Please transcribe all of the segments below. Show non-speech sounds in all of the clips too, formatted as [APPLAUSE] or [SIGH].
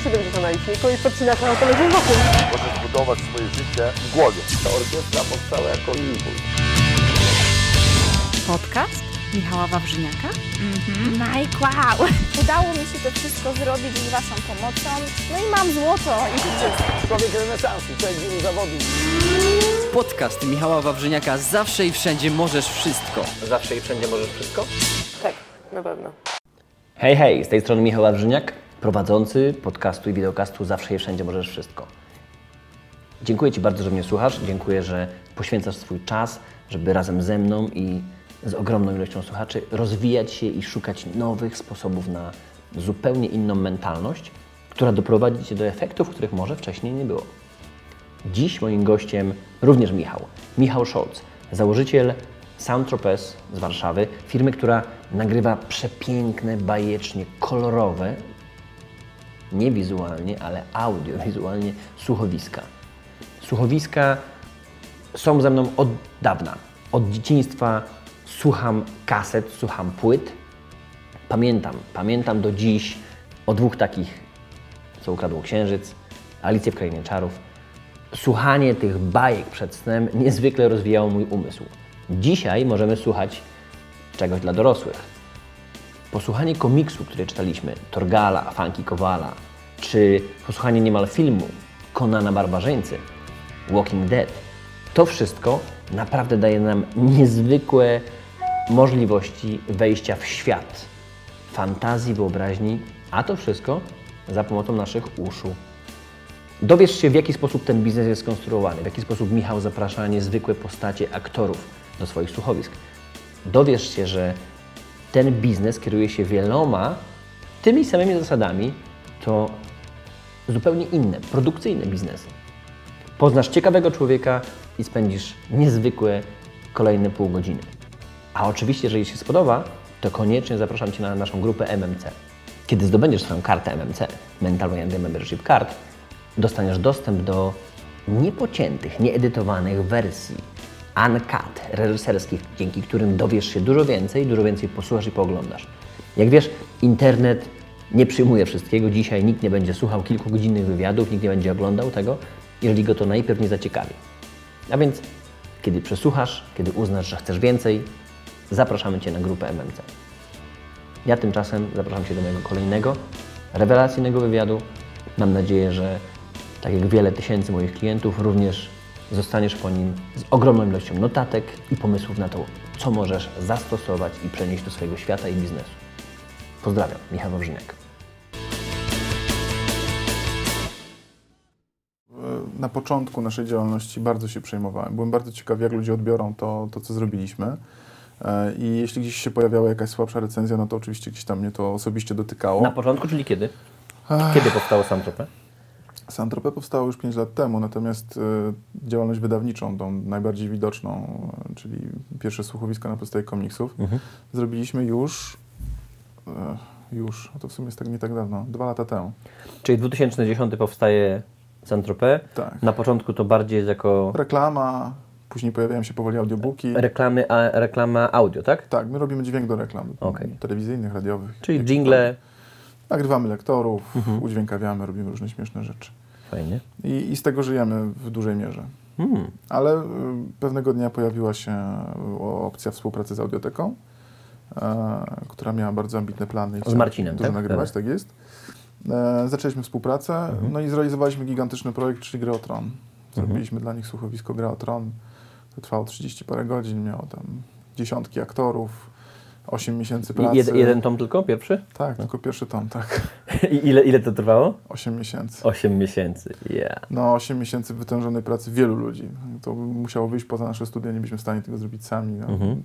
też będzie to na liczniku i podcinasz na telewizję wokół. Możesz budować swoje życie w głowie. Ta orkiestra powstała jako impuls. Podcast Michała Wawrzyniaka. Mike, wow! Udało mi się to wszystko zrobić z Waszą pomocą. No i mam złoto i życie. Człowiek renesansu, człowiek wielu zawodów. Podcast Michała Wawrzyniaka Zawsze i wszędzie możesz wszystko. Zawsze i wszędzie możesz wszystko? Tak, na pewno. Hej, hej, z tej strony Michał Wawrzyniak, prowadzący podcastu i wideokastu Zawsze i wszędzie możesz wszystko. Dziękuję Ci bardzo, że mnie słuchasz. Dziękuję, że poświęcasz swój czas, żeby razem ze mną i z ogromną ilością słuchaczy rozwijać się i szukać nowych sposobów na zupełnie inną mentalność, która doprowadzi Cię do efektów, których może wcześniej nie było. Dziś moim gościem również Michał. Michał Scholz, założyciel Soundtropes z Warszawy, firmy, która nagrywa przepiękne, bajecznie kolorowe, nie wizualnie, ale audiowizualnie słuchowiska. Słuchowiska są ze mną od dawna. Od dzieciństwa słucham kaset, słucham płyt. Pamiętam, pamiętam do dziś o dwóch takich, co ukradło księżyc, Alicję w Krainie Czarów. Słuchanie tych bajek przed snem niezwykle rozwijało mój umysł. Dzisiaj możemy słuchać czegoś dla dorosłych. Posłuchanie komiksu, który czytaliśmy, Torgala, Funky Kowala, czy posłuchanie niemal filmu Konana Barbarzyńcy, Walking Dead, to wszystko naprawdę daje nam niezwykłe możliwości wejścia w świat fantazji, wyobraźni, a to wszystko za pomocą naszych uszu. Dowiesz się, w jaki sposób ten biznes jest skonstruowany, w jaki sposób Michał zaprasza niezwykłe postacie aktorów do swoich słuchowisk. Dowiesz się, że ten biznes kieruje się wieloma tymi samymi zasadami, to zupełnie inne, produkcyjne biznesy. Poznasz ciekawego człowieka i spędzisz niezwykłe kolejne pół godziny. A oczywiście, jeżeli się spodoba, to koniecznie zapraszam Cię na naszą grupę MMC. Kiedy zdobędziesz swoją kartę MMC, Mental Oriented Membership Card, dostaniesz dostęp do niepociętych, nieedytowanych wersji uncut, reżyserskich, dzięki którym dowiesz się dużo więcej, dużo więcej posłuchasz i pooglądasz. Jak wiesz, internet nie przyjmuje wszystkiego. Dzisiaj nikt nie będzie słuchał kilkugodzinnych wywiadów, nikt nie będzie oglądał tego, jeżeli go to najpierw nie zaciekawi. A więc, kiedy przesłuchasz, kiedy uznasz, że chcesz więcej, zapraszamy Cię na grupę MMC. Ja tymczasem zapraszam Cię do mojego kolejnego, rewelacyjnego wywiadu. Mam nadzieję, że tak jak wiele tysięcy moich klientów, również zostaniesz po nim z ogromną ilością notatek i pomysłów na to, co możesz zastosować i przenieść do swojego świata i biznesu. Pozdrawiam, Michał Wawrzyniak. na początku naszej działalności bardzo się przejmowałem. Byłem bardzo ciekaw, jak ludzie odbiorą to, to co zrobiliśmy. E, I jeśli gdzieś się pojawiała jakaś słabsza recenzja, no to oczywiście gdzieś tam mnie to osobiście dotykało. Na początku, czyli kiedy? Kiedy powstało Samtropę? Santropę powstało już 5 lat temu, natomiast e, działalność wydawniczą, tą najbardziej widoczną, e, czyli pierwsze słuchowiska na podstawie komiksów, zrobiliśmy już, e, już, to w sumie jest tak nie tak dawno, dwa lata temu. Czyli 2010 powstaje Saint-Tropez. Tak. Na początku to bardziej jest jako Reklama, później pojawiają się powoli audiobooki. reklamy, a, reklama audio, tak? Tak, my robimy dźwięk do reklam Okej. telewizyjnych, radiowych. Czyli jingle. Nagrywamy lektorów, Mhm. udźwiękawiamy, robimy różne śmieszne rzeczy. Fajnie. I, I z tego żyjemy w dużej mierze. Hmm. Ale y, pewnego dnia pojawiła się y, opcja współpracy z Audioteką, e, która miała bardzo ambitne plany. i chciała Marcinem, Dużo tak? nagrywać, tak jest. E, zaczęliśmy współpracę, Mhm. no i zrealizowaliśmy gigantyczny projekt, czyli Grę o Tron. Zrobiliśmy dla nich słuchowisko Gra o Tron. To trwało 30 parę godzin, miało tam dziesiątki aktorów, 8 miesięcy pracy. Jed, jeden tom tylko, pierwszy? Tak, tylko pierwszy tom, tak. [LAUGHS] I ile, ile to trwało? 8 miesięcy. 8 miesięcy. Yeah. No, 8 miesięcy wytężonej pracy wielu ludzi. To musiało wyjść poza nasze studia, nie byliśmy w stanie tego zrobić sami. No. Mhm.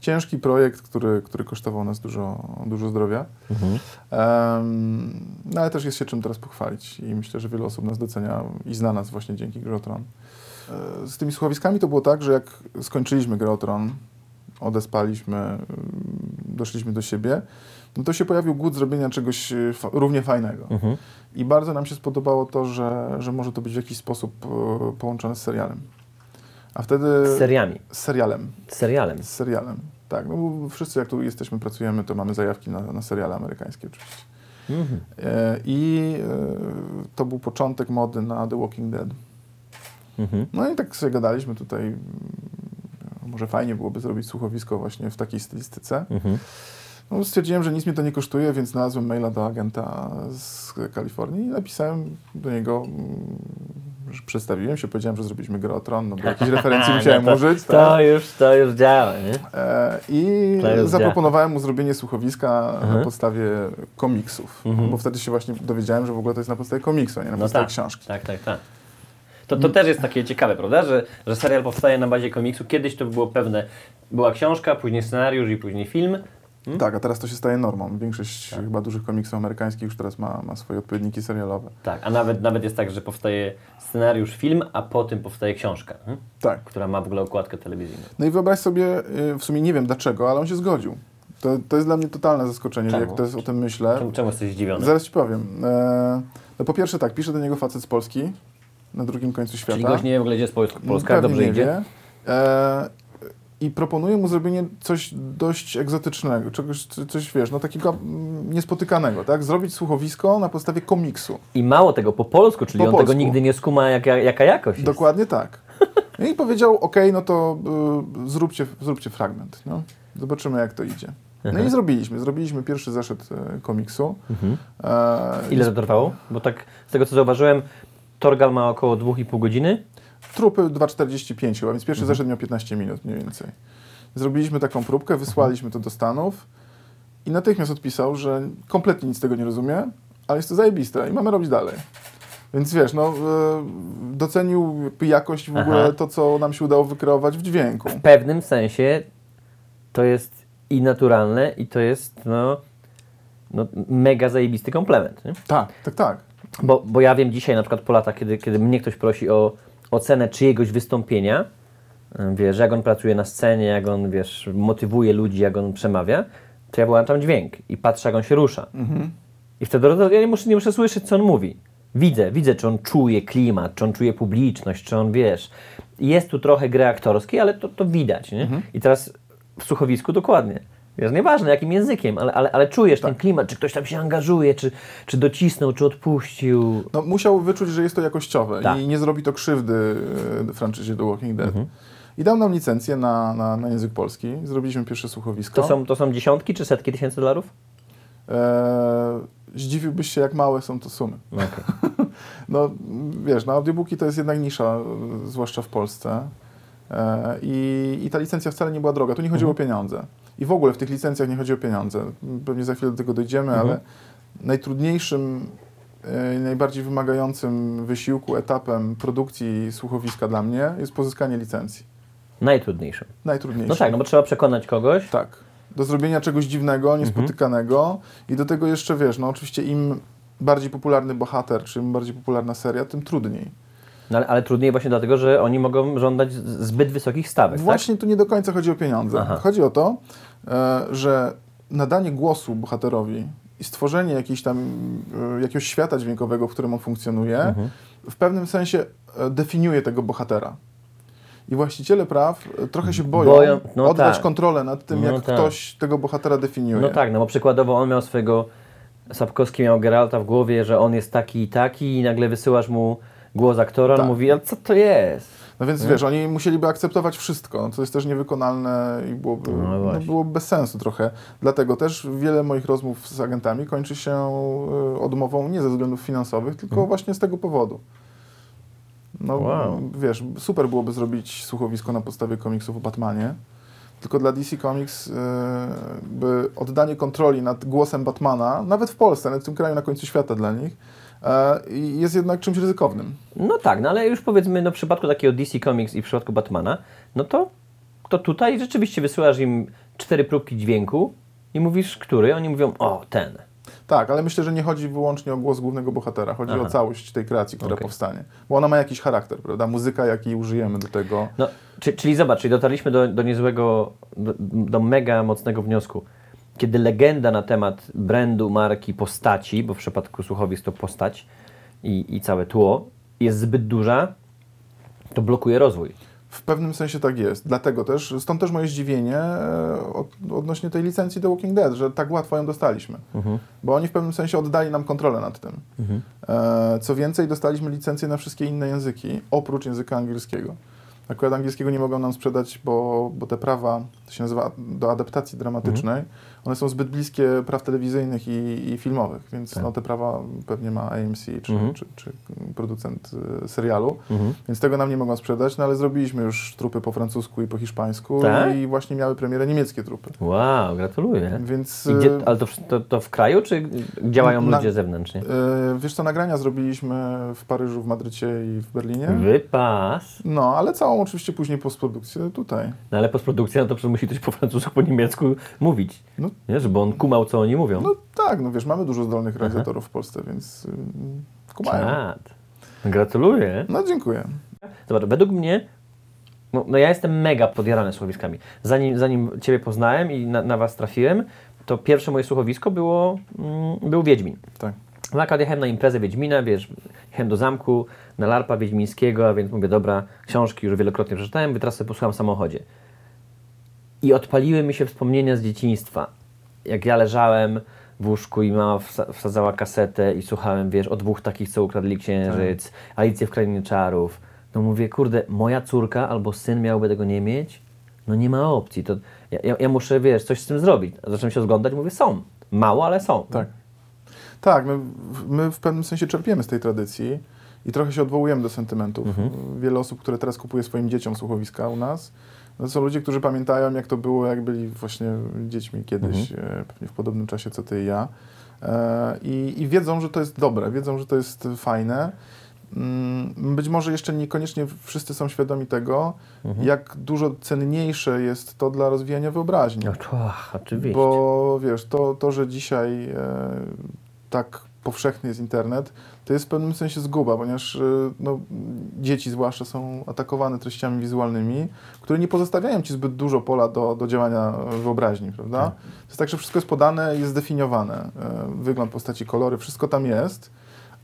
Ciężki projekt, który, który kosztował nas dużo, dużo zdrowia. Mhm. Em, no ale też jest się czym teraz pochwalić i myślę, że wiele osób nas docenia i zna nas właśnie dzięki Grotron. E, Z tymi słuchowiskami to było tak, że jak skończyliśmy Grotron, odespaliśmy, doszliśmy do siebie, no to się pojawił głód zrobienia czegoś y, fa- równie fajnego. Mhm. I bardzo nam się spodobało to, że, że może to być w jakiś sposób e, połączone z serialem. A wtedy... Z seriami. Z serialem. Z serialem. Z serialem. Tak, no bo wszyscy jak tu jesteśmy, pracujemy, to mamy zajawki na, na seriale amerykańskie oczywiście. E, I e, to był początek mody na The Walking Dead. No i tak sobie gadaliśmy tutaj, może fajnie byłoby zrobić słuchowisko właśnie w takiej stylistyce. No, stwierdziłem, że nic mnie to nie kosztuje, więc znalazłem maila do agenta z Kalifornii i napisałem do niego, mm, że przedstawiłem się, powiedziałem, że zrobiliśmy grę o Tron, no bo jakieś referencje [LAUGHS] [LAUGHS] musiałem No to, użyć. To tak? już, to już działa, nie? E, I To już zaproponowałem mu zrobienie słuchowiska na podstawie komiksów, bo wtedy się właśnie dowiedziałem, że w ogóle to jest na podstawie komiksu, a nie na No podstawie tak, książki. tak, tak, tak. To, to też jest takie ciekawe, prawda, że, że serial powstaje na bazie komiksu. Kiedyś to było pewne, była książka, później scenariusz i później film. Tak, a teraz to się staje normą. Większość chyba dużych komiksów amerykańskich już teraz ma, ma swoje odpowiedniki serialowe. Tak, a nawet, nawet jest tak, że powstaje scenariusz, film, a potem powstaje książka, nie? Tak. która ma w ogóle okładkę telewizyjną. No i wyobraź sobie, y, w sumie nie wiem dlaczego, ale on się zgodził. To, to jest dla mnie totalne zaskoczenie, Czemu? jak teraz o tym myślę. Czemu, czemu jesteś zdziwiony? Zaraz ci powiem. E, no po pierwsze tak, pisze do niego facet z Polski, na drugim końcu świata. Czyli gość nie wie w ogóle, gdzie jest Polska, Polska Pewnie dobrze nie idzie. wie. E, I proponuje mu zrobienie coś dość egzotycznego, czegoś, coś wiesz, no takiego mm, niespotykanego, tak? Zrobić słuchowisko na podstawie komiksu. I mało tego, po polsku, czyli Po on polsku. tego nigdy nie skuma, jak, jaka jakość jest. Dokładnie tak. No [LAUGHS] I powiedział, ok, no to y, zróbcie, zróbcie fragment, no. Zobaczymy, jak to idzie. No i zrobiliśmy. Zrobiliśmy pierwszy zeszyt e, komiksu. E, Ile to trwało? Bo tak z tego co zauważyłem, Torgal ma około 2,5 godziny. Trupy 2,45 chyba, więc pierwszy Mhm. zeszyt miał 15 minut mniej więcej. Zrobiliśmy taką próbkę, wysłaliśmy to do Stanów i natychmiast odpisał, że kompletnie nic z tego nie rozumie, ale jest to zajebiste i mamy robić dalej. Więc wiesz, no, e, docenił jakość w ogóle Aha. to, co nam się udało wykreować w dźwięku. W pewnym sensie to jest i naturalne, i to jest no, no, mega zajebisty komplement. Nie? Tak, tak, tak. Bo, bo ja wiem dzisiaj na przykład po latach, kiedy, kiedy mnie ktoś prosi o ocenę czyjegoś wystąpienia, wiesz, jak on pracuje na scenie, jak on, wiesz, motywuje ludzi, jak on przemawia, to ja włączam dźwięk i patrzę, jak on się rusza. I wtedy ja nie muszę, nie muszę słyszeć, co on mówi. Widzę, widzę, czy on czuje klimat, czy on czuje publiczność, czy on, wiesz, jest tu trochę gry aktorskiej, ale to, to widać, nie? I teraz w słuchowisku dokładnie. Wiesz, nieważne jakim językiem, ale, ale, ale czujesz ten klimat, czy ktoś tam się angażuje, czy, czy docisnął, czy odpuścił. No, musiał wyczuć, że jest to jakościowe Tak. i nie zrobi to krzywdy e, franczyzie The Walking Dead. I dał nam licencję na, na, na język polski. Zrobiliśmy pierwsze słuchowisko. To są, to są dziesiątki czy setki tysięcy dolarów? E, zdziwiłbyś się, jak małe są to sumy. [LAUGHS] no, wiesz, no audiobooki to jest jednak nisza, e, zwłaszcza w Polsce. E, i, I ta licencja wcale nie była droga. Tu nie chodziło o pieniądze. I w ogóle w tych licencjach nie chodzi o pieniądze. Pewnie za chwilę do tego dojdziemy, ale najtrudniejszym e, i najbardziej wymagającym wysiłku, etapem produkcji słuchowiska dla mnie jest pozyskanie licencji. Najtrudniejszym. Najtrudniejszym. No tak, no bo trzeba przekonać kogoś. Tak. Do zrobienia czegoś dziwnego, niespotykanego i do tego jeszcze, wiesz, no oczywiście im bardziej popularny bohater, czy im bardziej popularna seria, tym trudniej. No, ale, ale trudniej właśnie dlatego, że oni mogą żądać zbyt wysokich stawek. Właśnie tu nie do końca chodzi o pieniądze. Aha. Chodzi o to, e, że nadanie głosu bohaterowi i stworzenie jakiejś tam, e, jakiegoś świata dźwiękowego, w którym on funkcjonuje, Mhm. w pewnym sensie e, definiuje tego bohatera. I właściciele praw trochę się boją, Boją- no oddać tak. kontrolę nad tym, No jak tak. ktoś tego bohatera definiuje. No tak, no bo przykładowo on miał swojego, Sapkowski miał Geralta w głowie, że on jest taki i taki i nagle wysyłasz mu głos aktora, Tak. mówi, a co to jest? No więc wiesz, oni musieliby akceptować wszystko, co jest też niewykonalne i byłoby, No no byłoby bez sensu trochę. Dlatego też wiele moich rozmów z agentami kończy się e, odmową nie ze względów finansowych, tylko właśnie z tego powodu. No Wow. wiesz, super byłoby zrobić słuchowisko na podstawie komiksów o Batmanie, tylko dla DC Comics e, by oddanie kontroli nad głosem Batmana, nawet w Polsce, nawet w tym kraju na końcu świata dla nich, jest jednak czymś ryzykownym. No tak, no ale już powiedzmy, no w przypadku takiego DC Comics i w przypadku Batmana, no to, to tutaj rzeczywiście wysyłasz im cztery próbki dźwięku i mówisz, który? Oni mówią, o, ten. Tak, ale myślę, że nie chodzi wyłącznie o głos głównego bohatera. Chodzi Aha. o całość tej kreacji, która Okej. powstanie. Bo ona ma jakiś charakter, prawda? Muzyka, jakiej użyjemy do tego. No, czy, czyli zobacz, czyli dotarliśmy do, do niezłego, do, do mega mocnego wniosku. Kiedy legenda na temat brandu, marki, postaci, bo w przypadku słuchowisk to postać i, i całe tło, jest zbyt duża, to blokuje rozwój. W pewnym sensie tak jest. Dlatego też, stąd też moje zdziwienie e, od, odnośnie tej licencji The Walking Dead, że tak łatwo ją dostaliśmy. Bo oni w pewnym sensie oddali nam kontrolę nad tym. E, co więcej, dostaliśmy licencję na wszystkie inne języki, oprócz języka angielskiego. Akurat angielskiego nie mogą nam sprzedać, bo, bo te prawa, to się nazywa do adaptacji dramatycznej, one są zbyt bliskie praw telewizyjnych i, i filmowych, więc no, te prawa pewnie ma AMC czy, czy, czy producent y, serialu, więc tego nam nie mogą sprzedać, no ale zrobiliśmy już trupy po francusku i po hiszpańsku Tak? i właśnie miały premierę niemieckie trupy. Wow, gratuluję. Więc gdzie, y, ale to, w- to, to w kraju, czy działają Na- ludzie zewnętrznie? y, wiesz co, nagrania zrobiliśmy w Paryżu, w Madrycie i w Berlinie. Wypas. No, ale całą oczywiście później postprodukcję tutaj. No ale postprodukcja, no to musi ktoś po francusku, po niemiecku mówić. No. Nie? Żeby on kumał, co oni mówią. No tak, no wiesz, mamy dużo zdolnych realizatorów w Polsce, więc kumają. Czad. Gratuluję. No dziękuję. Zobacz, według mnie, no, no ja jestem mega podjarany słuchowiskami. Zanim, zanim Ciebie poznałem i na, na Was trafiłem, to pierwsze moje słuchowisko było, mm, był Wiedźmin. Tak. No akurat jechałem na imprezę Wiedźmina, wiesz, jechałem do zamku, na larpa wiedźmińskiego, a więc mówię, dobra, książki już wielokrotnie przeczytałem, by teraz sobie posłucham w samochodzie. I odpaliły mi się wspomnienia z dzieciństwa. Jak ja leżałem w łóżku i mama wsa- wsadzała kasetę i słuchałem, wiesz, o dwóch takich, co ukradli księżyc, Alicję w Krainie Czarów. No mówię, kurde, moja córka albo syn miałby tego nie mieć? No nie ma opcji. To ja, ja, ja muszę, wiesz, coś z tym zrobić. Zacząłem się oglądać, mówię, są. Mało, ale są. Tak. Tak, my, my w pewnym sensie czerpiemy z tej tradycji i trochę się odwołujemy do sentymentów. Wiele osób, które teraz kupuje swoim dzieciom słuchowiska u nas, no są ludzie, którzy pamiętają, jak to było, jak byli właśnie dziećmi kiedyś, e, pewnie w podobnym czasie co ty i ja. E, I, I wiedzą, że to jest dobre, wiedzą, że to jest fajne. Mm, Być może jeszcze niekoniecznie wszyscy są świadomi tego, jak dużo cenniejsze jest to dla rozwijania wyobraźni. No to, oczywiście. Bo wiesz, to, to że dzisiaj e, tak powszechny jest internet, to jest w pewnym sensie zguba, ponieważ e, no, dzieci zwłaszcza są atakowane treściami wizualnymi, które nie pozostawiają ci zbyt dużo pola do, do działania wyobraźni, prawda? To jest tak, że wszystko jest podane i jest zdefiniowane. E, wygląd postaci, kolory, wszystko tam jest,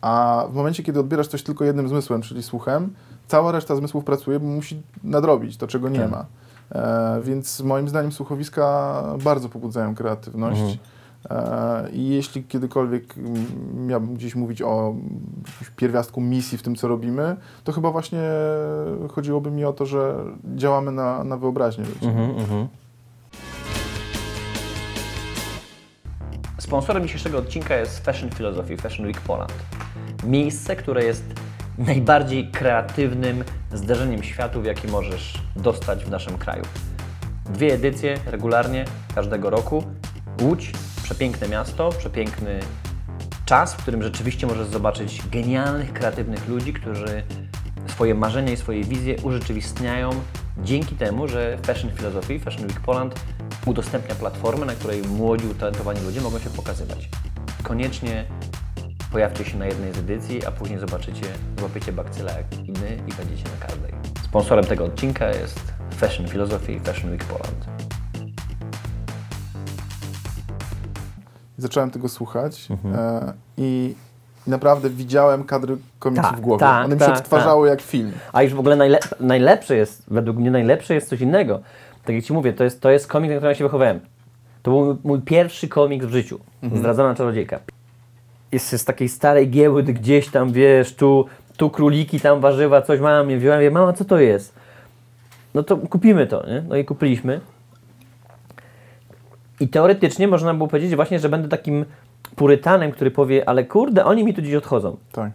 a w momencie, kiedy odbierasz coś tylko jednym zmysłem, czyli słuchem, cała reszta zmysłów pracuje, bo musi nadrobić to, czego nie ma. E, więc moim zdaniem słuchowiska bardzo pobudzają kreatywność. E, I jeśli kiedykolwiek mm, miałbym gdzieś mówić o jakimś pierwiastku misji w tym, co robimy, to chyba właśnie chodziłoby mi o to, że działamy na, na wyobraźnię ludzi. Mhm, mhm. Sponsorem dzisiejszego odcinka jest Fashion Philosophy, Fashion Week Poland. Miejsce, które jest najbardziej kreatywnym zderzeniem światów, jaki możesz dostać w naszym kraju. Dwie edycje regularnie każdego roku. Łódź, przepiękne miasto, przepiękny czas, w którym rzeczywiście możesz zobaczyć genialnych, kreatywnych ludzi, którzy swoje marzenia i swoje wizje urzeczywistniają dzięki temu, że Fashion Philosophy, Fashion Week Poland udostępnia platformę, na której młodzi, utalentowani ludzie mogą się pokazywać. Koniecznie pojawcie się na jednej z edycji, a później zobaczycie, złapiecie bakcyla jak i my i będziecie na każdej. Sponsorem tego odcinka jest Fashion Philosophy, Fashion Week Poland. Zacząłem tego słuchać e, i naprawdę widziałem kadry komiksów Tak, w głowie. tak, One mi tak, się odtwarzały jak film. A już w ogóle najle najlepsze jest, według mnie najlepsze jest coś innego. Tak jak Ci mówię, to jest, to jest komik, na którym ja się wychowałem. To był mój, pierwszy komiks w życiu. Zdradzona czarodziejka. Jest z takiej starej giełdy gdzieś tam, wiesz, tu, tu króliki, tam warzywa, coś wzięła. Ja mówię, mama, co to jest? No to kupimy to, nie? No i kupiliśmy. I teoretycznie można było powiedzieć właśnie, że będę takim purytanem, który powie, ale kurde, oni mi tu gdzieś odchodzą Tak.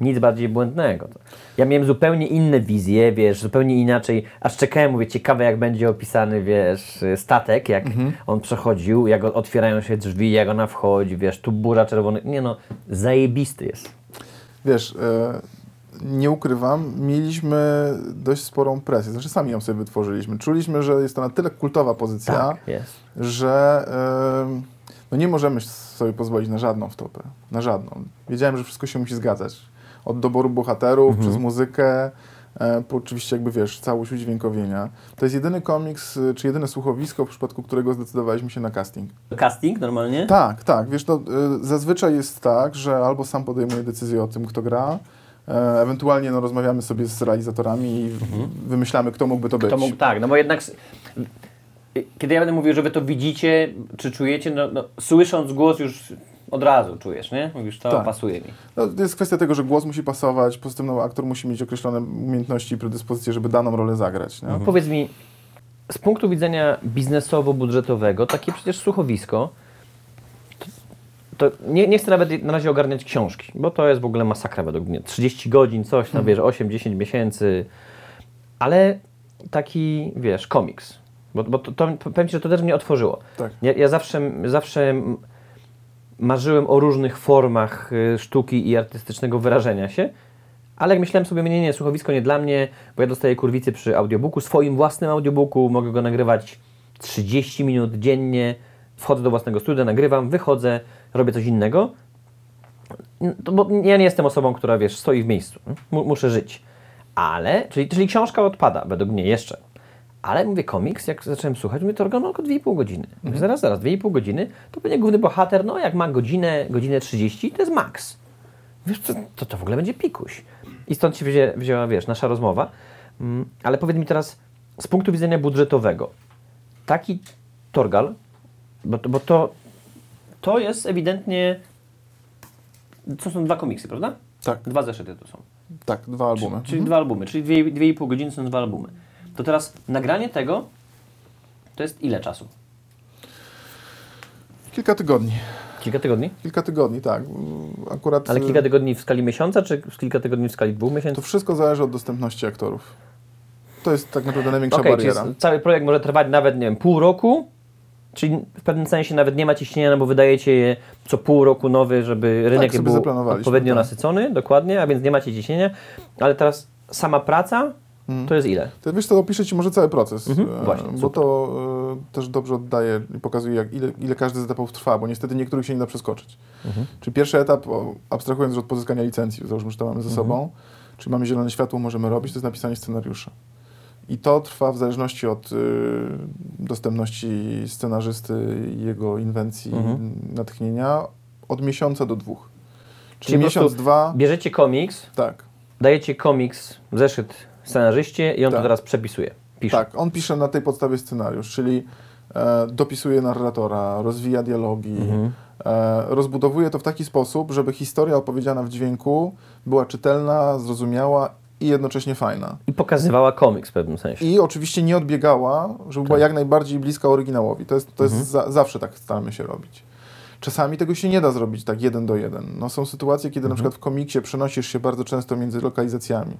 nic bardziej błędnego. Ja miałem zupełnie inne wizje, wiesz, zupełnie inaczej, aż czekałem, mówię, ciekawe jak będzie opisany, wiesz, statek, jak on przechodził, jak otwierają się drzwi, jak ona wchodzi, wiesz, tu burza czerwony, nie no, zajebisty jest. Wiesz, e, nie ukrywam, mieliśmy dość sporą presję. Znaczy sami ją sobie wytworzyliśmy. Czuliśmy, że jest to na tyle kultowa pozycja, Tak, że e, no nie możemy sobie pozwolić na żadną wtopę. Na żadną. Wiedziałem, że wszystko się musi zgadzać. Od doboru bohaterów, przez muzykę, e, po oczywiście jakby wiesz, całość udźwiękowienia. To jest jedyny komiks, y, czy jedyne słuchowisko, w przypadku którego zdecydowaliśmy się na casting. Casting normalnie? Tak, tak. Wiesz, no, y, zazwyczaj jest tak, że albo sam podejmuje decyzję o tym, kto gra, E, ewentualnie no, rozmawiamy sobie z realizatorami i wymyślamy, kto mógłby to być. To mógł, tak, no bo jednak kiedy ja będę mówił, że wy to widzicie, czy czujecie, no, no słysząc głos już od razu czujesz, nie? Już to Tak. pasuje mi. No, to jest kwestia tego, że głos musi pasować, poza tym no, aktor musi mieć określone umiejętności i predyspozycje, żeby daną rolę zagrać. Nie? Powiedz mi, z punktu widzenia biznesowo-budżetowego, takie przecież słuchowisko, to nie, nie chcę nawet na razie ogarniać książki, bo to jest w ogóle masakra według mnie. 30 godzin, coś tam, wiesz, 8-10 miesięcy, ale taki, wiesz, komiks. Bo, bo to, to, powiem Ci, że to też mnie otworzyło. Tak. Ja, ja zawsze, zawsze marzyłem o różnych formach y, sztuki i artystycznego wyrażenia się, ale jak myślałem sobie, nie, nie, słuchowisko nie dla mnie, bo ja dostaję kurwicy przy audiobooku, swoim własnym audiobooku, mogę go nagrywać 30 minut dziennie, wchodzę do własnego studia, nagrywam, wychodzę, robię coś innego. To, bo ja nie jestem osobą, która, wiesz, stoi w miejscu. Mu, muszę żyć. Ale, czyli, czyli książka odpada, według mnie jeszcze. Ale mówię, komiks, jak zacząłem słuchać, mówię, to oglądam tylko 2,5 godziny. Mówię, zaraz, zaraz, 2,5 godziny, to będzie główny bohater, no jak ma godzinę, godzinę 30, to jest maks. Wiesz, to, to, to w ogóle będzie pikuś. I stąd się wzię, wzięła, wiesz, nasza rozmowa. Mm, Ale powiedz mi teraz, z punktu widzenia budżetowego, taki Torgal, bo, bo to, to jest ewidentnie, to są dwa komiksy, prawda? Tak, Dwa zeszyty to są. tak, dwa albumy. Czyli dwa albumy, czyli dwie, dwie i pół godziny są dwa albumy. To teraz nagranie tego to jest ile czasu? Kilka tygodni. Kilka tygodni? Kilka tygodni, tak. Akurat Ale y, kilka tygodni w skali miesiąca, czy kilka tygodni w skali dwóch to miesięcy? wszystko zależy od dostępności aktorów. To jest tak naprawdę największa czyli bariera. cały projekt może trwać nawet, nie wiem, pół roku, czyli w pewnym sensie nawet nie ma ciśnienia, no bo wydajecie je co pół roku nowy, żeby rynek sobie był odpowiednio tak. nasycony, dokładnie, a więc nie macie ciśnienia, ale teraz sama praca to jest ile? To wiesz co, opiszę Ci może cały proces, Mhm, e, właśnie, bo super. to e, też dobrze oddaje i pokazuje, jak, ile, ile każdy z etapów trwa, bo niestety niektórych się nie da przeskoczyć. Mhm. Czyli pierwszy etap, o, abstrahując już od pozyskania licencji, załóżmy, że to mamy ze Mhm. sobą, czyli mamy zielone światło, możemy robić, to jest napisanie scenariusza. I to trwa w zależności od y, dostępności scenarzysty i jego inwencji, Mhm. natchnienia, od miesiąca do dwóch. Czyli, Czyli miesiąc, dwa, Bierzecie komiks, tak. dajecie komiks, zeszyt scenarzyście i on to Tak. teraz przepisuje, pisze. Tak, on pisze na tej podstawie scenariusz, czyli e, dopisuje narratora, rozwija dialogi, Mhm. e, rozbudowuje to w taki sposób, żeby historia opowiedziana w dźwięku była czytelna, zrozumiała i jednocześnie fajna. I pokazywała komiks w pewnym sensie. I oczywiście nie odbiegała, żeby była jak najbardziej bliska oryginałowi. To jest, to jest za, zawsze tak staramy się robić. Czasami tego się nie da zrobić tak jeden do jeden. No, są sytuacje, kiedy na przykład w komiksie przenosisz się bardzo często między lokalizacjami.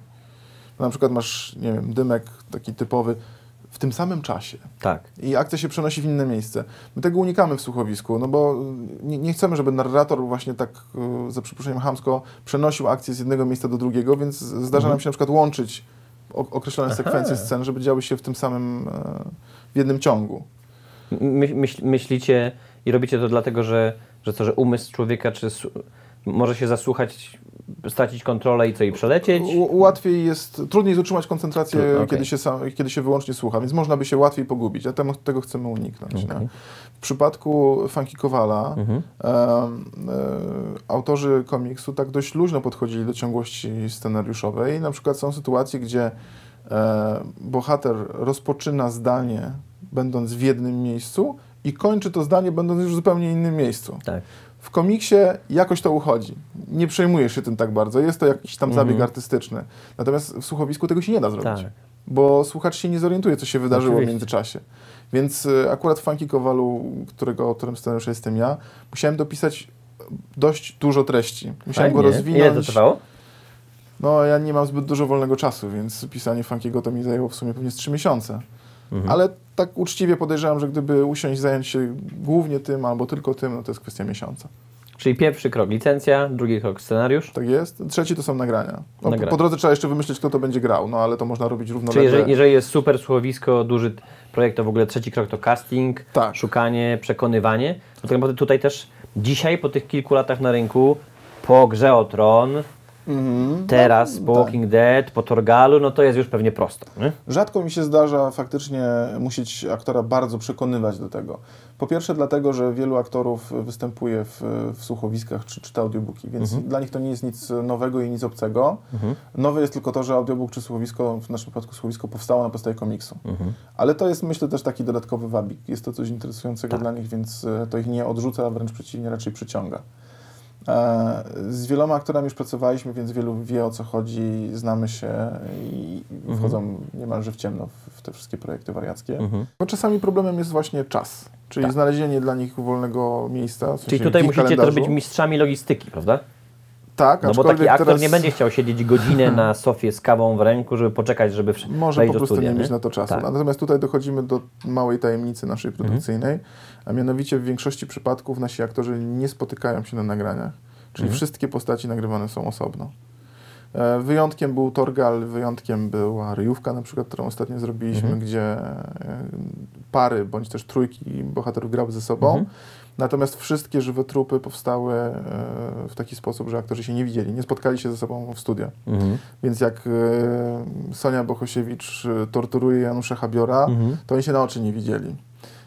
Na przykład masz, nie wiem, dymek taki typowy w tym samym czasie Tak. i akcja się przenosi w inne miejsce. My tego unikamy w słuchowisku, no bo nie, nie chcemy, żeby narrator właśnie tak, e, za przeproszeniem hamsko, przenosił akcję z jednego miejsca do drugiego, więc zdarza nam się na przykład łączyć określone sekwencje scen, żeby działy się w tym samym, e, w jednym ciągu. My, myśl, myślicie i robicie to dlatego, że, że co, że umysł człowieka czy może się zasłuchać, stracić kontrolę i co i przelecieć? U, łatwiej jest, trudniej jest utrzymać koncentrację, Trudno, okej. kiedy, się sam, kiedy się wyłącznie słucha, więc można by się łatwiej pogubić, a temu, tego chcemy uniknąć. Nie? W przypadku Funky Kowala Mhm. em, e, autorzy komiksu tak dość luźno podchodzili do ciągłości scenariuszowej. Na przykład są sytuacje, gdzie e, bohater rozpoczyna zdanie będąc w jednym miejscu i kończy to zdanie będąc już w zupełnie innym miejscu. Tak. W komiksie jakoś to uchodzi. Nie przejmujesz się tym tak bardzo. Jest to jakiś tam zabieg artystyczny. Natomiast w słuchowisku tego się nie da zrobić. Mhm. Tak. Bo słuchacz się nie zorientuje, co się wydarzyło w Oczywiście. międzyczasie. Więc y, akurat w Funky Kowalu, którego autorem scenariusza jestem ja, musiałem dopisać dość dużo treści. Musiałem go Fajnie. rozwinąć. Ile to trwało? No, ja nie mam zbyt dużo wolnego czasu, więc pisanie Funkiego to mi zajęło w sumie pewnie z trzy miesiące. Mhm. Ale tak uczciwie podejrzewam, że gdyby usiąść, zająć się głównie tym albo tylko tym, no to jest kwestia miesiąca. Czyli pierwszy krok licencja, drugi krok scenariusz. Tak jest. Trzeci to są nagrania. No, Nagrania. Po drodze trzeba jeszcze wymyślić, kto to będzie grał, no ale to można robić Czyli równolegle. jeżeli, jeżeli jest super słuchowisko, duży projekt, to w ogóle trzeci krok to casting, Tak. szukanie, przekonywanie. No tak naprawdę tutaj też dzisiaj, po tych kilku latach na rynku, po grze o tron, Teraz po tak. Walking Dead, po Torgalu, no to jest już pewnie prosto. Nie? Rzadko mi się zdarza faktycznie musieć aktora bardzo przekonywać do tego. Po pierwsze dlatego, że wielu aktorów występuje w, w słuchowiskach czy czyta audiobooki, więc dla nich to nie jest nic nowego i nic obcego. Nowe jest tylko to, że audiobook czy słuchowisko, w naszym przypadku słuchowisko powstało na podstawie komiksu. Ale to jest myślę też taki dodatkowy wabik. Jest to coś interesującego dla nich, więc to ich nie odrzuca, a wręcz przeciwnie, raczej przyciąga. E, Z wieloma aktorami już pracowaliśmy, więc wielu wie o co chodzi, znamy się i wchodzą niemalże w ciemno w- te wszystkie projekty wariackie. No, czasami problemem jest właśnie czas, czyli znalezienie dla nich wolnego miejsca. w Tak. Czyli sensie tutaj musicie to robić mistrzami logistyki, prawda? Tak, No bo taki aktor teraz nie będzie chciał siedzieć godzinę na [LAUGHS] sofie z kawą w ręku, żeby poczekać, żeby wsz- Może wejść po prostu studia, nie mieć na to czasu. Tak. Natomiast tutaj dochodzimy do małej tajemnicy naszej Mhm. produkcyjnej, a mianowicie w większości przypadków nasi aktorzy nie spotykają się na nagraniach, czyli Mhm. wszystkie postaci nagrywane są osobno. E, Wyjątkiem był Torgal, wyjątkiem była ryjówka na przykład, którą ostatnio zrobiliśmy, Mhm. gdzie e, pary bądź też trójki bohaterów grały ze sobą. Natomiast wszystkie żywe trupy powstały e, w taki sposób, że aktorzy się nie widzieli, nie spotkali się ze sobą w studiach. Mhm. Więc jak e, Sonia Bohosiewicz e, torturuje Janusza Habiora, Mhm. to oni się na oczy nie widzieli.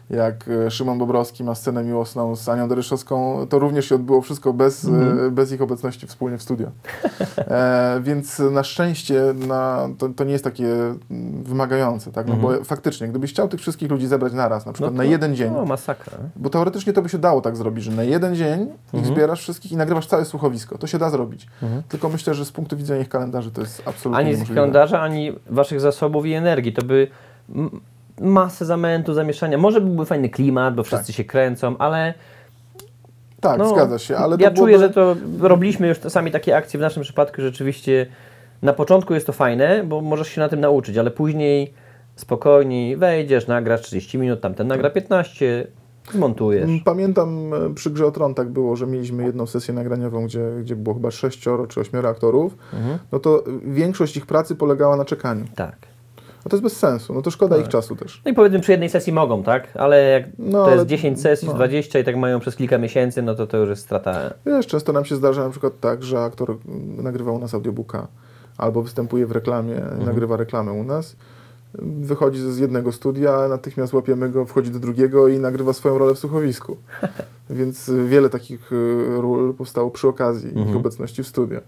Jak e, Szymon Bobrowski ma scenę miłosną z Anią Doryszowską, to również się odbyło wszystko bez, Mhm. e, bez ich obecności wspólnie w studio. E, [LAUGHS] więc na szczęście na, to, to nie jest takie mm, wymagające, tak? No bo faktycznie, gdybyś chciał tych wszystkich ludzi zebrać naraz, na przykład na jeden dzień, No, masakra. bo teoretycznie to by się dało tak zrobić, że na jeden dzień ich Mhm. zbierasz wszystkich i nagrywasz całe słuchowisko. To się da zrobić. Tylko myślę, że z punktu widzenia ich kalendarzy to jest absolutnie Ani z niemożliwe. kalendarza, ani waszych zasobów i energii. To by masę zamętu, zamieszania. Może byłby fajny klimat, bo wszyscy się kręcą, ale Tak, no, zgadza się, ale ja czuję, że byłoby... to robiliśmy już czasami takie akcje w naszym przypadku, że rzeczywiście na początku jest to fajne, bo możesz się na tym nauczyć, ale później spokojniej wejdziesz, nagrasz 30 minut, tamten nagra 15, zmontujesz. Mm, Pamiętam e, przy Grze o Tron tak było, że mieliśmy jedną sesję nagraniową, gdzie, gdzie było chyba sześcioro czy ośmioro aktorów, Mhm. no to większość ich pracy polegała na czekaniu. Tak. No to jest bez sensu, no to szkoda ich czasu też. No i powiedzmy przy jednej sesji mogą, tak? Ale jak No, to jest ale- 10 sesji, no. 20 i tak mają przez kilka miesięcy, no to to już jest strata. Wiesz, często nam się zdarza na przykład tak, że aktor nagrywa u nas audiobooka albo występuje w reklamie, Mhm. nagrywa reklamę u nas, wychodzi z jednego studia, natychmiast łapiemy go, wchodzi do drugiego i nagrywa swoją rolę w słuchowisku. [LAUGHS] Więc wiele takich y, ról powstało przy okazji ich obecności w studiu.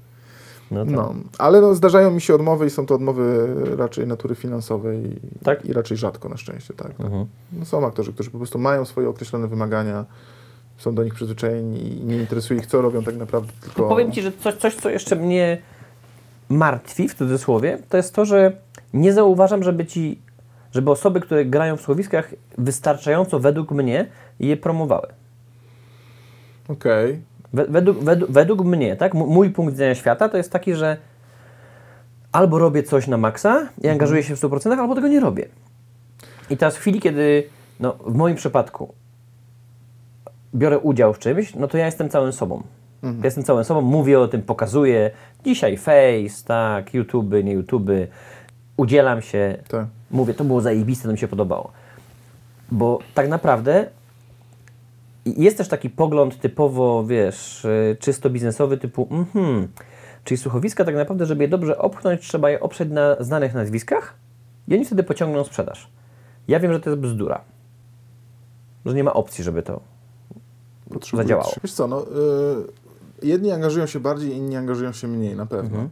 No tak. No, ale no, zdarzają mi się odmowy i są to odmowy raczej natury finansowej Tak? i raczej rzadko na szczęście. Tak, tak. Mhm. No, są aktorzy, którzy po prostu mają swoje określone wymagania, są do nich przyzwyczajeni i nie interesuje ich, co robią tak naprawdę, tylko... To powiem Ci, że coś, coś, co jeszcze mnie martwi, w cudzysłowie, to jest to, że nie zauważam, żeby ci, żeby osoby, które grają w słuchowiskach, wystarczająco według mnie je promowały. Okej. We- Według, według, według mnie, tak, mój punkt widzenia świata to jest taki, że albo robię coś na maksa i angażuję się w 100%, albo tego nie robię. I teraz w chwili, kiedy, no, w moim przypadku biorę udział w czymś, no to ja jestem całym sobą. Ja jestem całym sobą, mówię o tym, pokazuję. Dzisiaj Face, tak, YouTube, nie YouTube, udzielam się, Tak. mówię, to było zajebiste, to mi się podobało. Bo tak naprawdę jest też taki pogląd typowo, wiesz, y, czysto biznesowy, typu, mhm, czyli słuchowiska tak naprawdę, żeby je dobrze opchnąć, trzeba je oprzeć na znanych nazwiskach i oni wtedy pociągną sprzedaż. Ja wiem, że to jest bzdura. Że nie ma opcji, żeby to zadziałało. Wiesz co, no, y, jedni angażują się bardziej, inni angażują się mniej, na pewno. Mhm.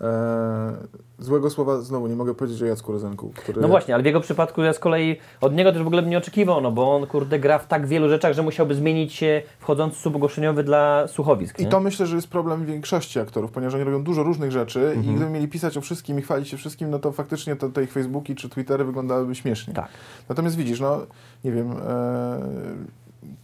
E, złego słowa znowu nie mogę powiedzieć o Jacku Rozenku, który... No właśnie, ale w jego przypadku ja z kolei od niego też w ogóle bym nie oczekiwał, no bo on kurde gra w tak wielu rzeczach, że musiałby zmienić się wchodząc w słup ogłoszeniowy dla słuchowisk. I nie? to myślę, że jest problem większości aktorów, ponieważ oni robią dużo różnych rzeczy Mhm. i gdyby mieli pisać o wszystkim i chwalić się wszystkim, no to faktycznie te, te ich Facebooki czy Twittery wyglądałyby śmiesznie. Tak. Natomiast widzisz, no nie wiem, e,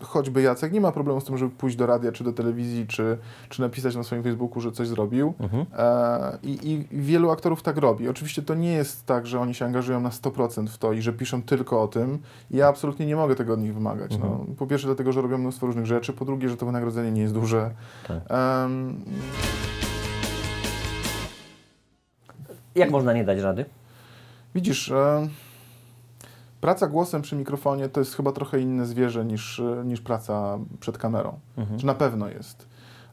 choćby Jacek nie ma problemu z tym, żeby pójść do radia, czy do telewizji, czy, czy napisać na swoim Facebooku, że coś zrobił. E, i, I wielu aktorów tak robi. Oczywiście to nie jest tak, że oni się angażują na 100% w to i że piszą tylko o tym. I ja absolutnie nie mogę tego od nich wymagać. No. Po pierwsze dlatego, że robią mnóstwo różnych rzeczy, po drugie, że to wynagrodzenie nie jest duże. Tak. Jak można nie dać rady? Widzisz, e, praca głosem przy mikrofonie to jest chyba trochę inne zwierzę niż, e, niż praca przed kamerą. Czy na pewno jest.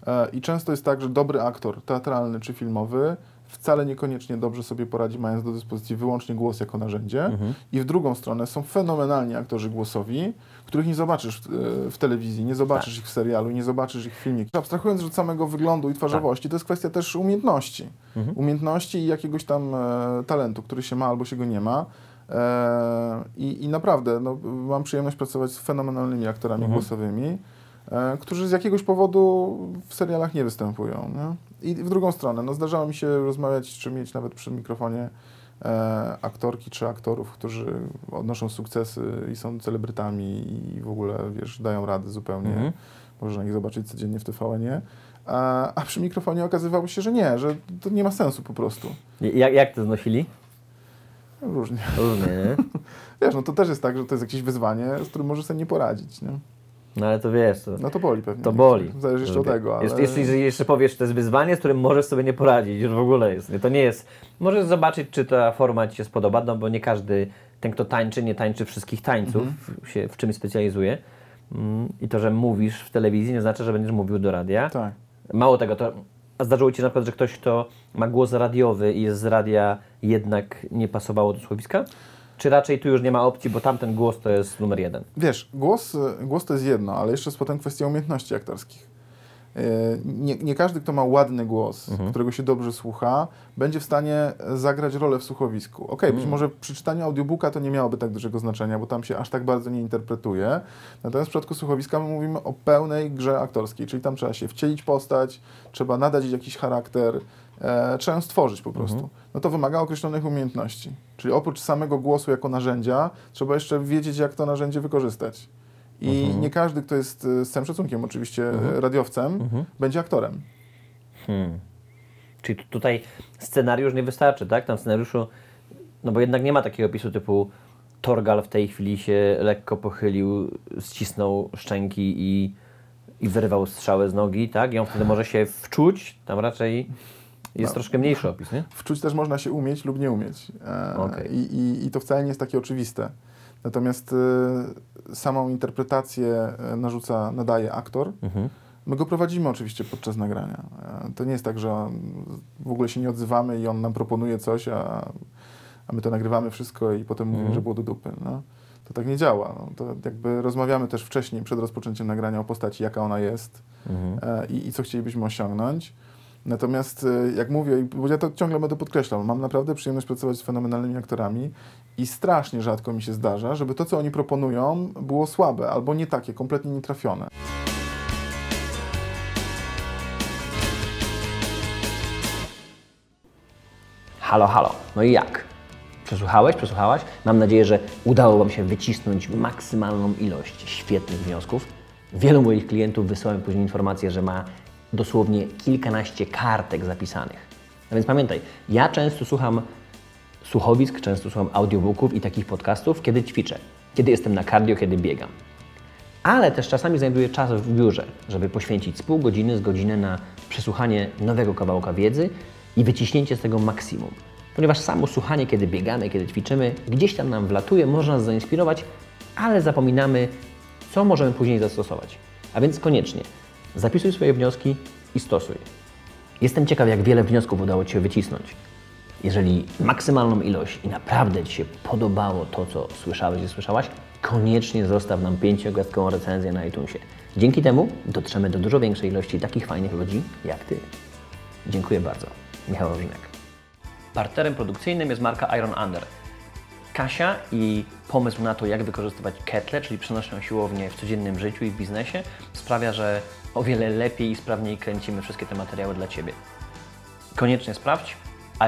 E, I często jest tak, że dobry aktor teatralny czy filmowy wcale niekoniecznie dobrze sobie poradzi, mając do dyspozycji wyłącznie głos jako narzędzie. I w drugą stronę są fenomenalni aktorzy głosowi, których nie zobaczysz w, e, w telewizji, nie zobaczysz ich w serialu, nie zobaczysz ich w filmie. Abstrahując od samego wyglądu i twarzowości, to jest kwestia też umiejętności. Umiejętności i jakiegoś tam e, talentu, który się ma albo się go nie ma. E, I, I naprawdę no, mam przyjemność pracować z fenomenalnymi aktorami głosowymi, e, którzy z jakiegoś powodu w serialach nie występują. Nie? I w drugą stronę, no, zdarzało mi się rozmawiać czy mieć nawet przy mikrofonie e, aktorki czy aktorów, którzy odnoszą sukcesy i są celebrytami i w ogóle, wiesz, dają rady zupełnie. Mhm. Można ich zobaczyć codziennie w TVN-ie. A, a przy mikrofonie okazywało się, że nie, że to nie ma sensu po prostu. Jak, jak to znosili? Różnie. Różnie, nie? [LAUGHS] Wiesz, no to też jest tak, że to jest jakieś wyzwanie, z którym możesz sobie nie poradzić, nie? No ale to wiesz, to, No to boli pewnie. to boli. Zależy jeszcze od tego, ale... Jeśli jeszcze powiesz, że to jest wyzwanie, z którym możesz sobie nie poradzić, już w ogóle jest. Nie? To nie jest... Możesz zobaczyć, czy ta forma Ci się spodoba, no bo nie każdy, ten kto tańczy, nie tańczy wszystkich tańców, Mhm. się w czymś specjalizuje. Mm, I to, że mówisz w telewizji, nie znaczy, że będziesz mówił do radia. Tak. Mało tego, to a zdarzyło Ci się na przykład, że ktoś, kto ma głos radiowy i jest z radia, jednak nie pasowało do słuchowiska? Czy raczej tu już nie ma opcji, bo tamten głos to jest numer jeden? Wiesz, głos, głos to jest jedno, ale jeszcze jest potem kwestia umiejętności aktorskich. E, Nie, nie każdy, kto ma ładny głos, którego się dobrze słucha, będzie w stanie zagrać rolę w słuchowisku. Okej, być może przy czytaniu audiobooka to nie miałoby tak dużego znaczenia, bo tam się aż tak bardzo nie interpretuje. Natomiast w przypadku słuchowiska my mówimy o pełnej grze aktorskiej, czyli tam trzeba się wcielić postać, trzeba nadać jej jakiś charakter, e, trzeba ją stworzyć po prostu. No to wymaga określonych umiejętności. Czyli oprócz samego głosu jako narzędzia, trzeba jeszcze wiedzieć, jak to narzędzie wykorzystać. I nie każdy, kto jest e, z całym szacunkiem oczywiście e, radiowcem, będzie aktorem. Hmm. Czyli tu- tutaj scenariusz nie wystarczy, tak? Tam w scenariuszu, no bo jednak nie ma takiego opisu typu Torgal w tej chwili się lekko pochylił, ścisnął szczęki i, i wyrwał strzałę z nogi, tak? I on wtedy może się wczuć, tam raczej jest troszkę mniejszy opis, nie? Wczuć też można się umieć lub nie umieć. E, Okej. i, i, I to wcale nie jest takie oczywiste. Natomiast e, samą interpretację e, narzuca, nadaje aktor. My go prowadzimy oczywiście podczas nagrania. E, to nie jest tak, że w ogóle się nie odzywamy i on nam proponuje coś, a, a my to nagrywamy wszystko i potem mówimy, że było do dupy. No. To tak nie działa. No. To jakby rozmawiamy też wcześniej, przed rozpoczęciem nagrania o postaci, jaka ona jest e, i, i co chcielibyśmy osiągnąć. Natomiast e, jak mówię, ja to ciągle będę podkreślał, mam naprawdę przyjemność pracować z fenomenalnymi aktorami i strasznie rzadko mi się zdarza, żeby to, co oni proponują, było słabe albo nie takie, kompletnie nietrafione. Halo, halo. No i jak? Przesłuchałeś, przesłuchałaś? Mam nadzieję, że udało Wam się wycisnąć maksymalną ilość świetnych wniosków. Wielu moich klientów wysyła mi później informację, że ma dosłownie kilkanaście kartek zapisanych. A więc pamiętaj, ja często słucham słuchowisk, często słucham audiobooków i takich podcastów, kiedy ćwiczę, kiedy jestem na cardio, kiedy biegam. Ale też czasami znajduję czas w biurze, żeby poświęcić z pół godziny, z godzinę na przesłuchanie nowego kawałka wiedzy i wyciśnięcie z tego maksimum. Ponieważ samo słuchanie, kiedy biegamy, kiedy ćwiczymy, gdzieś tam nam wlatuje, może nas zainspirować, ale zapominamy, co możemy później zastosować. A więc koniecznie zapisuj swoje wnioski i stosuj. Jestem ciekaw, jak wiele wniosków udało Ci się wycisnąć. Jeżeli maksymalną ilość i naprawdę Ci się podobało to, co słyszałeś i słyszałaś, koniecznie zostaw nam pięciogwiazdkową recenzję na iTunesie. Dzięki temu dotrzemy do dużo większej ilości takich fajnych ludzi jak Ty. Dziękuję bardzo. Michał Rożynek. Partnerem produkcyjnym jest marka Iron Under. Kasia i pomysł na to, jak wykorzystywać ketle, czyli przenośną siłownię w codziennym życiu i w biznesie, sprawia, że o wiele lepiej i sprawniej kręcimy wszystkie te materiały dla Ciebie. Koniecznie sprawdź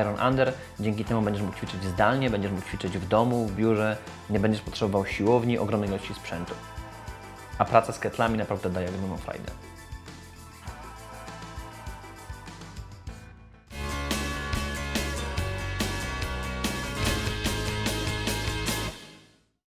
Iron Under. Dzięki temu będziesz mógł ćwiczyć zdalnie, będziesz mógł ćwiczyć w domu, w biurze, nie będziesz potrzebował siłowni, ogromnej ilości sprzętu. A praca z ketlami naprawdę daje ogromną frajdę.